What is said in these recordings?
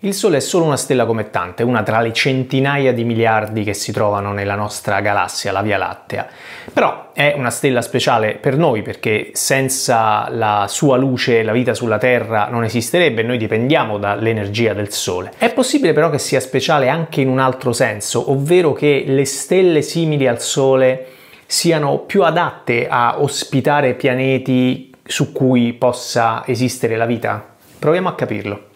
Il Sole è solo una stella come tante, una tra le centinaia di miliardi che si trovano nella nostra galassia, la Via Lattea. Però è una stella speciale per noi perché senza la sua luce la vita sulla Terra non esisterebbe, noi dipendiamo dall'energia del Sole. È possibile però che sia speciale anche in un altro senso, ovvero che le stelle simili al Sole siano più adatte a ospitare pianeti su cui possa esistere la vita? Proviamo a capirlo.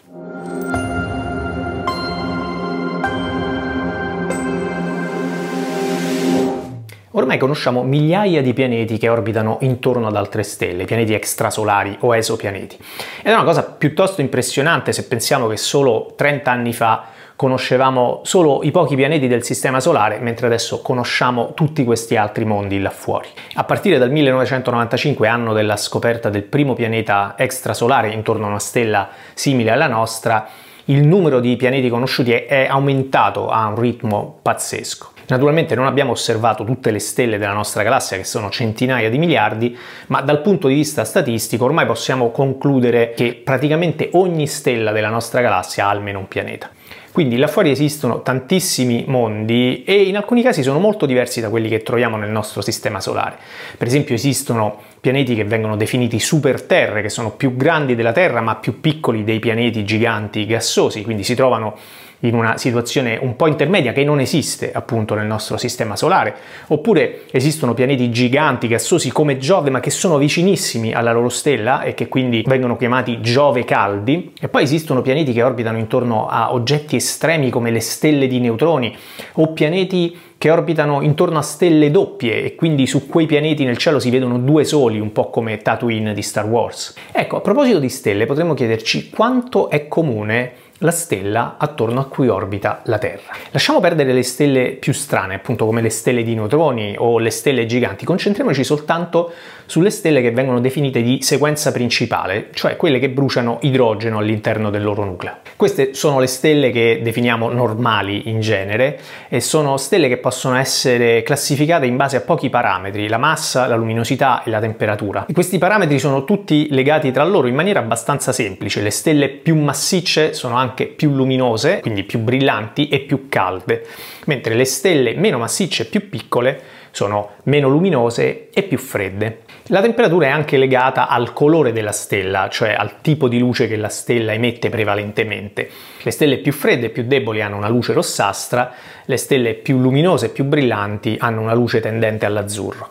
Ormai conosciamo migliaia di pianeti che orbitano intorno ad altre stelle, pianeti extrasolari o esopianeti. Ed è una cosa piuttosto impressionante se pensiamo che solo 30 anni fa conoscevamo solo i pochi pianeti del Sistema Solare, mentre adesso conosciamo tutti questi altri mondi là fuori. A partire dal 1995, anno della scoperta del primo pianeta extrasolare intorno a una stella simile alla nostra, il numero di pianeti conosciuti è aumentato a un ritmo pazzesco. Naturalmente non abbiamo osservato tutte le stelle della nostra galassia, che sono centinaia di miliardi, ma dal punto di vista statistico ormai possiamo concludere che praticamente ogni stella della nostra galassia ha almeno un pianeta. Quindi là fuori esistono tantissimi mondi e in alcuni casi sono molto diversi da quelli che troviamo nel nostro sistema solare. Per esempio esistono pianeti che vengono definiti superterre, che sono più grandi della Terra ma più piccoli dei pianeti giganti gassosi, quindi si trovano in una situazione un po' intermedia che non esiste appunto nel nostro sistema solare, oppure esistono pianeti giganti gassosi come Giove ma che sono vicinissimi alla loro stella e che quindi vengono chiamati Giove caldi, e poi esistono pianeti che orbitano intorno a oggetti estremi come le stelle di neutroni o pianeti che orbitano intorno a stelle doppie e quindi su quei pianeti nel cielo si vedono due soli, un po' come Tatooine di Star Wars. Ecco, a proposito di stelle, potremmo chiederci quanto è comune la stella attorno a cui orbita la Terra. Lasciamo perdere le stelle più strane, appunto come le stelle di neutroni o le stelle giganti, concentriamoci soltanto sulle stelle che vengono definite di sequenza principale, cioè quelle che bruciano idrogeno all'interno del loro nucleo. Queste sono le stelle che definiamo normali in genere e sono stelle che possono essere classificate in base a pochi parametri, la massa, la luminosità e la temperatura. E questi parametri sono tutti legati tra loro in maniera abbastanza semplice. Le stelle più massicce sono anche più luminose, quindi più brillanti e più calde, mentre le stelle meno massicce e più piccole sono meno luminose e più fredde. La temperatura è anche legata al colore della stella, cioè al tipo di luce che la stella emette prevalentemente. Le stelle più fredde e più deboli hanno una luce rossastra, le stelle più luminose e più brillanti hanno una luce tendente all'azzurro.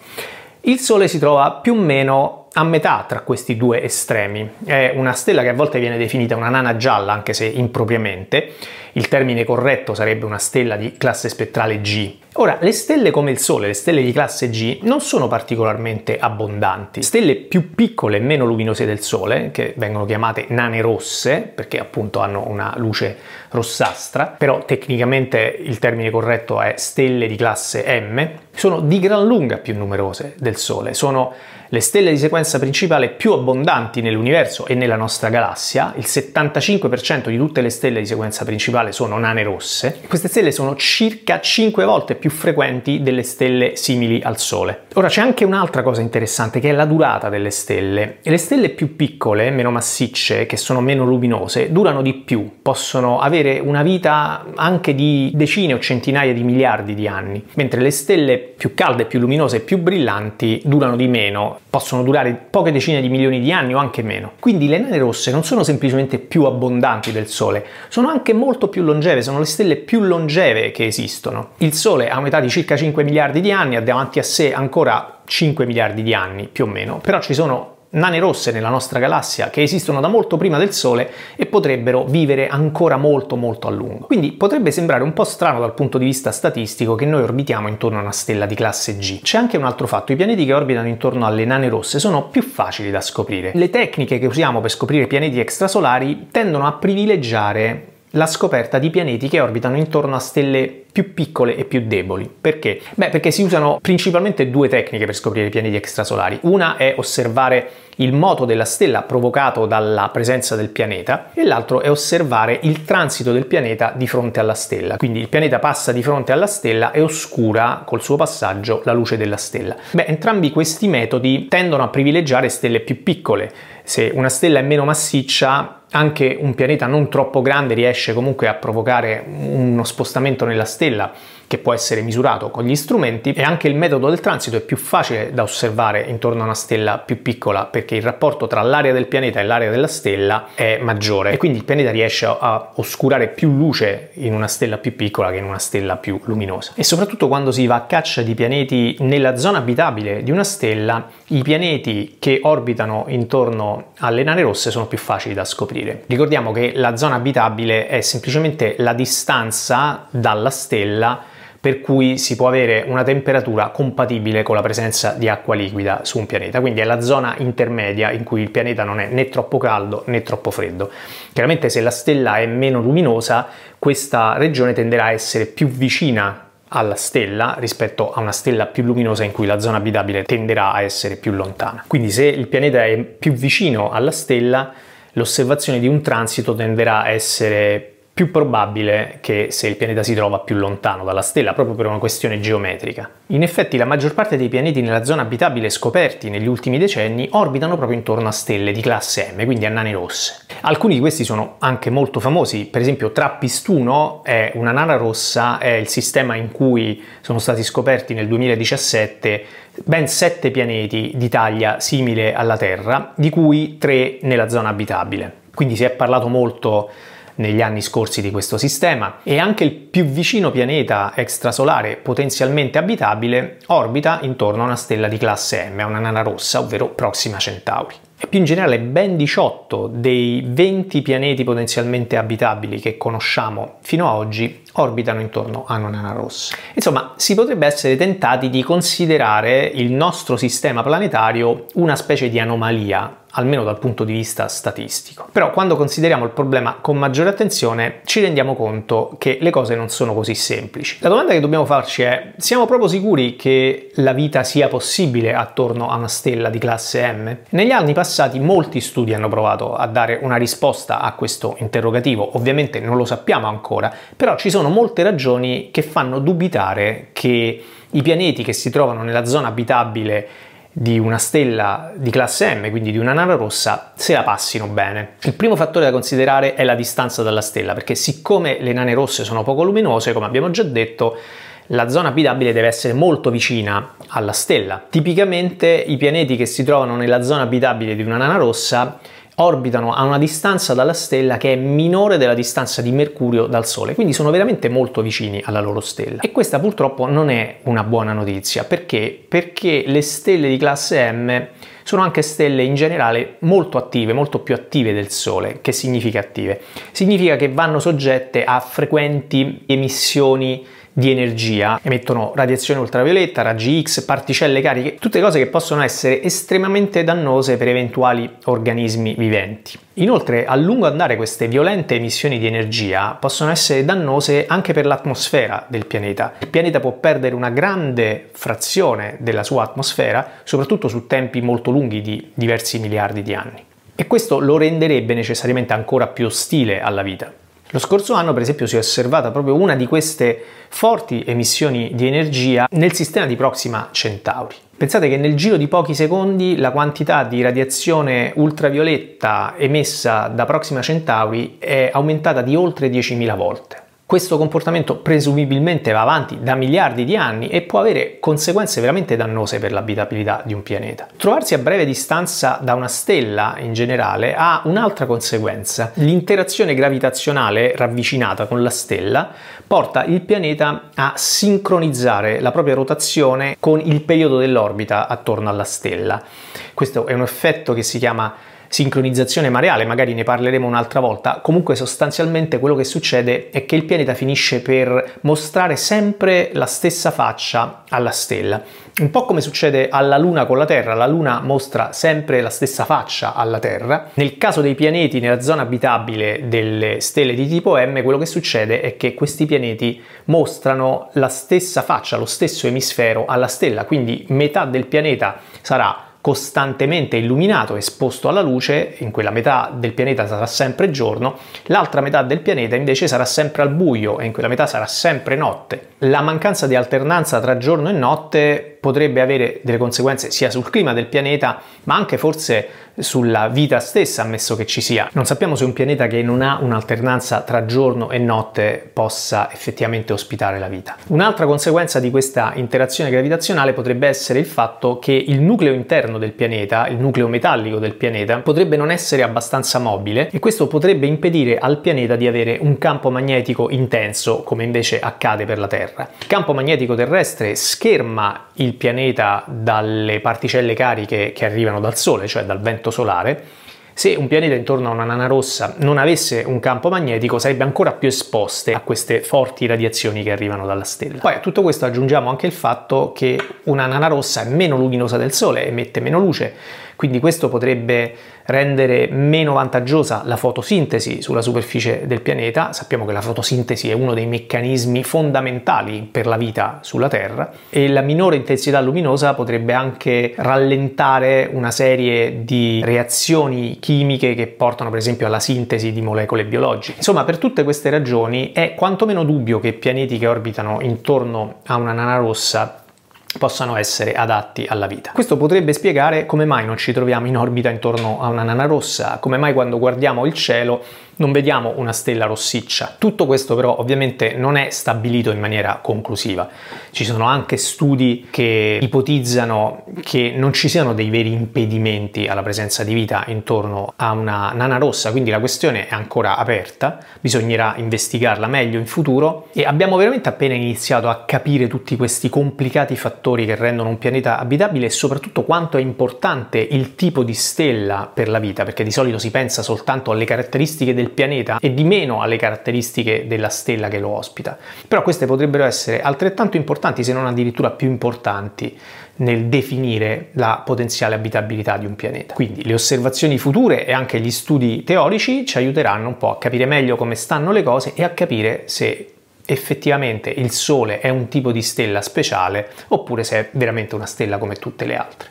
Il Sole si trova più o meno a metà tra questi due estremi. È una stella che a volte viene definita una nana gialla, anche se impropriamente. Il termine corretto sarebbe una stella di classe spettrale G. Ora, le stelle come il Sole, le stelle di classe G, non sono particolarmente abbondanti. Stelle più piccole e meno luminose del Sole, che vengono chiamate nane rosse, perché appunto hanno una luce rossastra, però tecnicamente il termine corretto è stelle di classe M, sono di gran lunga più numerose del Sole. Sono le stelle di sequenza principale più abbondanti nell'universo e nella nostra galassia, il 75% di tutte le stelle di sequenza principale sono nane rosse. Queste stelle sono circa 5 volte più frequenti delle stelle simili al Sole. Ora c'è anche un'altra cosa interessante che è la durata delle stelle. le stelle più piccole, meno massicce, che sono meno luminose, durano di più, possono avere una vita anche di decine o centinaia di miliardi di anni, mentre le stelle più calde, più luminose e più brillanti durano di meno, possono durare poche decine di milioni di anni o anche meno. Quindi le nane rosse non sono semplicemente più abbondanti del Sole, sono anche molto più longeve, sono le stelle più longeve che esistono. Il Sole ha un'età di circa 5 miliardi di anni, ha davanti a sé ancora 5 miliardi di anni più o meno, però ci sono nane rosse nella nostra galassia che esistono da molto prima del Sole e potrebbero vivere ancora molto molto a lungo. Quindi potrebbe sembrare un po' strano dal punto di vista statistico che noi orbitiamo intorno a una stella di classe G. C'è anche un altro fatto, i pianeti che orbitano intorno alle nane rosse sono più facili da scoprire. Le tecniche che usiamo per scoprire pianeti extrasolari tendono a privilegiare la scoperta di pianeti che orbitano intorno a stelle più piccole e più deboli. Perché? Beh, perché si usano principalmente due tecniche per scoprire i pianeti extrasolari. Una è osservare il moto della stella provocato dalla presenza del pianeta e l'altro è osservare il transito del pianeta di fronte alla stella. Quindi il pianeta passa di fronte alla stella e oscura col suo passaggio la luce della stella. Beh, entrambi questi metodi tendono a privilegiare stelle più piccole. Se una stella è meno massiccia, anche un pianeta non troppo grande riesce comunque a provocare uno spostamento nella stella che può essere misurato con gli strumenti e anche il metodo del transito è più facile da osservare intorno a una stella più piccola perché il rapporto tra l'area del pianeta e l'area della stella è maggiore e quindi il pianeta riesce a oscurare più luce in una stella più piccola che in una stella più luminosa. E soprattutto quando si va a caccia di pianeti nella zona abitabile di una stella, i pianeti che orbitano intorno alle nane rosse sono più facili da scoprire. Ricordiamo che la zona abitabile è semplicemente la distanza dalla stella per cui si può avere una temperatura compatibile con la presenza di acqua liquida su un pianeta, quindi è la zona intermedia in cui il pianeta non è né troppo caldo né troppo freddo. Chiaramente se la stella è meno luminosa, questa regione tenderà a essere più vicina alla stella rispetto a una stella più luminosa in cui la zona abitabile tenderà a essere più lontana. Quindi se il pianeta è più vicino alla stella, l'osservazione di un transito tenderà a essere più probabile che se il pianeta si trova più lontano dalla stella, proprio per una questione geometrica. In effetti la maggior parte dei pianeti nella zona abitabile scoperti negli ultimi decenni orbitano proprio intorno a stelle di classe M, quindi a nane rosse. Alcuni di questi sono anche molto famosi, per esempio Trappist-1 è una nana rossa, è il sistema in cui sono stati scoperti nel 2017 ben sette pianeti di taglia simile alla Terra, di cui tre nella zona abitabile. Quindi si è parlato molto negli anni scorsi di questo sistema e anche il più vicino pianeta extrasolare potenzialmente abitabile orbita intorno a una stella di classe M, una nana rossa, ovvero Proxima Centauri. E più in generale ben 18 dei 20 pianeti potenzialmente abitabili che conosciamo fino ad oggi orbitano intorno a una nana rossa. Insomma, si potrebbe essere tentati di considerare il nostro sistema planetario una specie di anomalia almeno dal punto di vista statistico. Però quando consideriamo il problema con maggiore attenzione ci rendiamo conto che le cose non sono così semplici. La domanda che dobbiamo farci è, siamo proprio sicuri che la vita sia possibile attorno a una stella di classe M? Negli anni passati molti studi hanno provato a dare una risposta a questo interrogativo, ovviamente non lo sappiamo ancora, però ci sono molte ragioni che fanno dubitare che i pianeti che si trovano nella zona abitabile di una stella di classe M, quindi di una nana rossa, se la passino bene. Il primo fattore da considerare è la distanza dalla stella, perché siccome le nane rosse sono poco luminose, come abbiamo già detto, la zona abitabile deve essere molto vicina alla stella. Tipicamente i pianeti che si trovano nella zona abitabile di una nana rossa orbitano a una distanza dalla stella che è minore della distanza di Mercurio dal Sole, quindi sono veramente molto vicini alla loro stella. E questa purtroppo non è una buona notizia, perché? Perché le stelle di classe M sono anche stelle in generale molto attive, molto più attive del Sole. Che significa attive? Significa che vanno soggette a frequenti emissioni di energia, emettono radiazione ultravioletta, raggi X, particelle cariche, tutte cose che possono essere estremamente dannose per eventuali organismi viventi. Inoltre, a lungo andare queste violente emissioni di energia possono essere dannose anche per l'atmosfera del pianeta. Il pianeta può perdere una grande frazione della sua atmosfera, soprattutto su tempi molto lunghi di diversi miliardi di anni. E questo lo renderebbe necessariamente ancora più ostile alla vita. Lo scorso anno, per esempio, si è osservata proprio una di queste forti emissioni di energia nel sistema di Proxima Centauri. Pensate che nel giro di pochi secondi la quantità di radiazione ultravioletta emessa da Proxima Centauri è aumentata di oltre 10.000 volte. Questo comportamento presumibilmente va avanti da miliardi di anni e può avere conseguenze veramente dannose per l'abitabilità di un pianeta. Trovarsi a breve distanza da una stella in generale ha un'altra conseguenza. L'interazione gravitazionale ravvicinata con la stella porta il pianeta a sincronizzare la propria rotazione con il periodo dell'orbita attorno alla stella. Questo è un effetto che si chiama sincronizzazione mareale, magari ne parleremo un'altra volta, comunque sostanzialmente quello che succede è che il pianeta finisce per mostrare sempre la stessa faccia alla stella. Un po' come succede alla Luna con la Terra, la Luna mostra sempre la stessa faccia alla Terra. Nel caso dei pianeti nella zona abitabile delle stelle di tipo M, quello che succede è che questi pianeti mostrano la stessa faccia, lo stesso emisfero alla stella, quindi metà del pianeta sarà costantemente illuminato, esposto alla luce, in quella metà del pianeta sarà sempre giorno, l'altra metà del pianeta invece sarà sempre al buio e in quella metà sarà sempre notte. La mancanza di alternanza tra giorno e notte potrebbe avere delle conseguenze sia sul clima del pianeta, ma anche forse sulla vita stessa, ammesso che ci sia. Non sappiamo se un pianeta che non ha un'alternanza tra giorno e notte possa effettivamente ospitare la vita. Un'altra conseguenza di questa interazione gravitazionale potrebbe essere il fatto che il nucleo interno del pianeta, il nucleo metallico del pianeta, potrebbe non essere abbastanza mobile e questo potrebbe impedire al pianeta di avere un campo magnetico intenso, come invece accade per la Terra. Il campo magnetico terrestre scherma il pianeta dalle particelle cariche che arrivano dal Sole, cioè dal vento solare, se un pianeta intorno a una nana rossa non avesse un campo magnetico sarebbe ancora più esposte a queste forti radiazioni che arrivano dalla stella. Poi a tutto questo aggiungiamo anche il fatto che una nana rossa è meno luminosa del Sole, emette meno luce, quindi questo potrebbe rendere meno vantaggiosa la fotosintesi sulla superficie del pianeta. Sappiamo che la fotosintesi è uno dei meccanismi fondamentali per la vita sulla Terra e la minore intensità luminosa potrebbe anche rallentare una serie di reazioni chimiche che portano per esempio alla sintesi di molecole biologiche. Insomma, per tutte queste ragioni è quantomeno dubbio che pianeti che orbitano intorno a una nana rossa possano essere adatti alla vita. Questo potrebbe spiegare come mai non ci troviamo in orbita intorno a una nana rossa, come mai quando guardiamo il cielo non vediamo una stella rossiccia. Tutto questo però ovviamente non è stabilito in maniera conclusiva. Ci sono anche studi che ipotizzano che non ci siano dei veri impedimenti alla presenza di vita intorno a una nana rossa, quindi la questione è ancora aperta, bisognerà investigarla meglio in futuro e abbiamo veramente appena iniziato a capire tutti questi complicati fattori che rendono un pianeta abitabile e soprattutto quanto è importante il tipo di stella per la vita, perché di solito si pensa soltanto alle caratteristiche pianeta e di meno alle caratteristiche della stella che lo ospita. Però queste potrebbero essere altrettanto importanti, se non addirittura più importanti, nel definire la potenziale abitabilità di un pianeta. Quindi le osservazioni future e anche gli studi teorici ci aiuteranno un po' a capire meglio come stanno le cose e a capire se effettivamente il Sole è un tipo di stella speciale oppure se è veramente una stella come tutte le altre.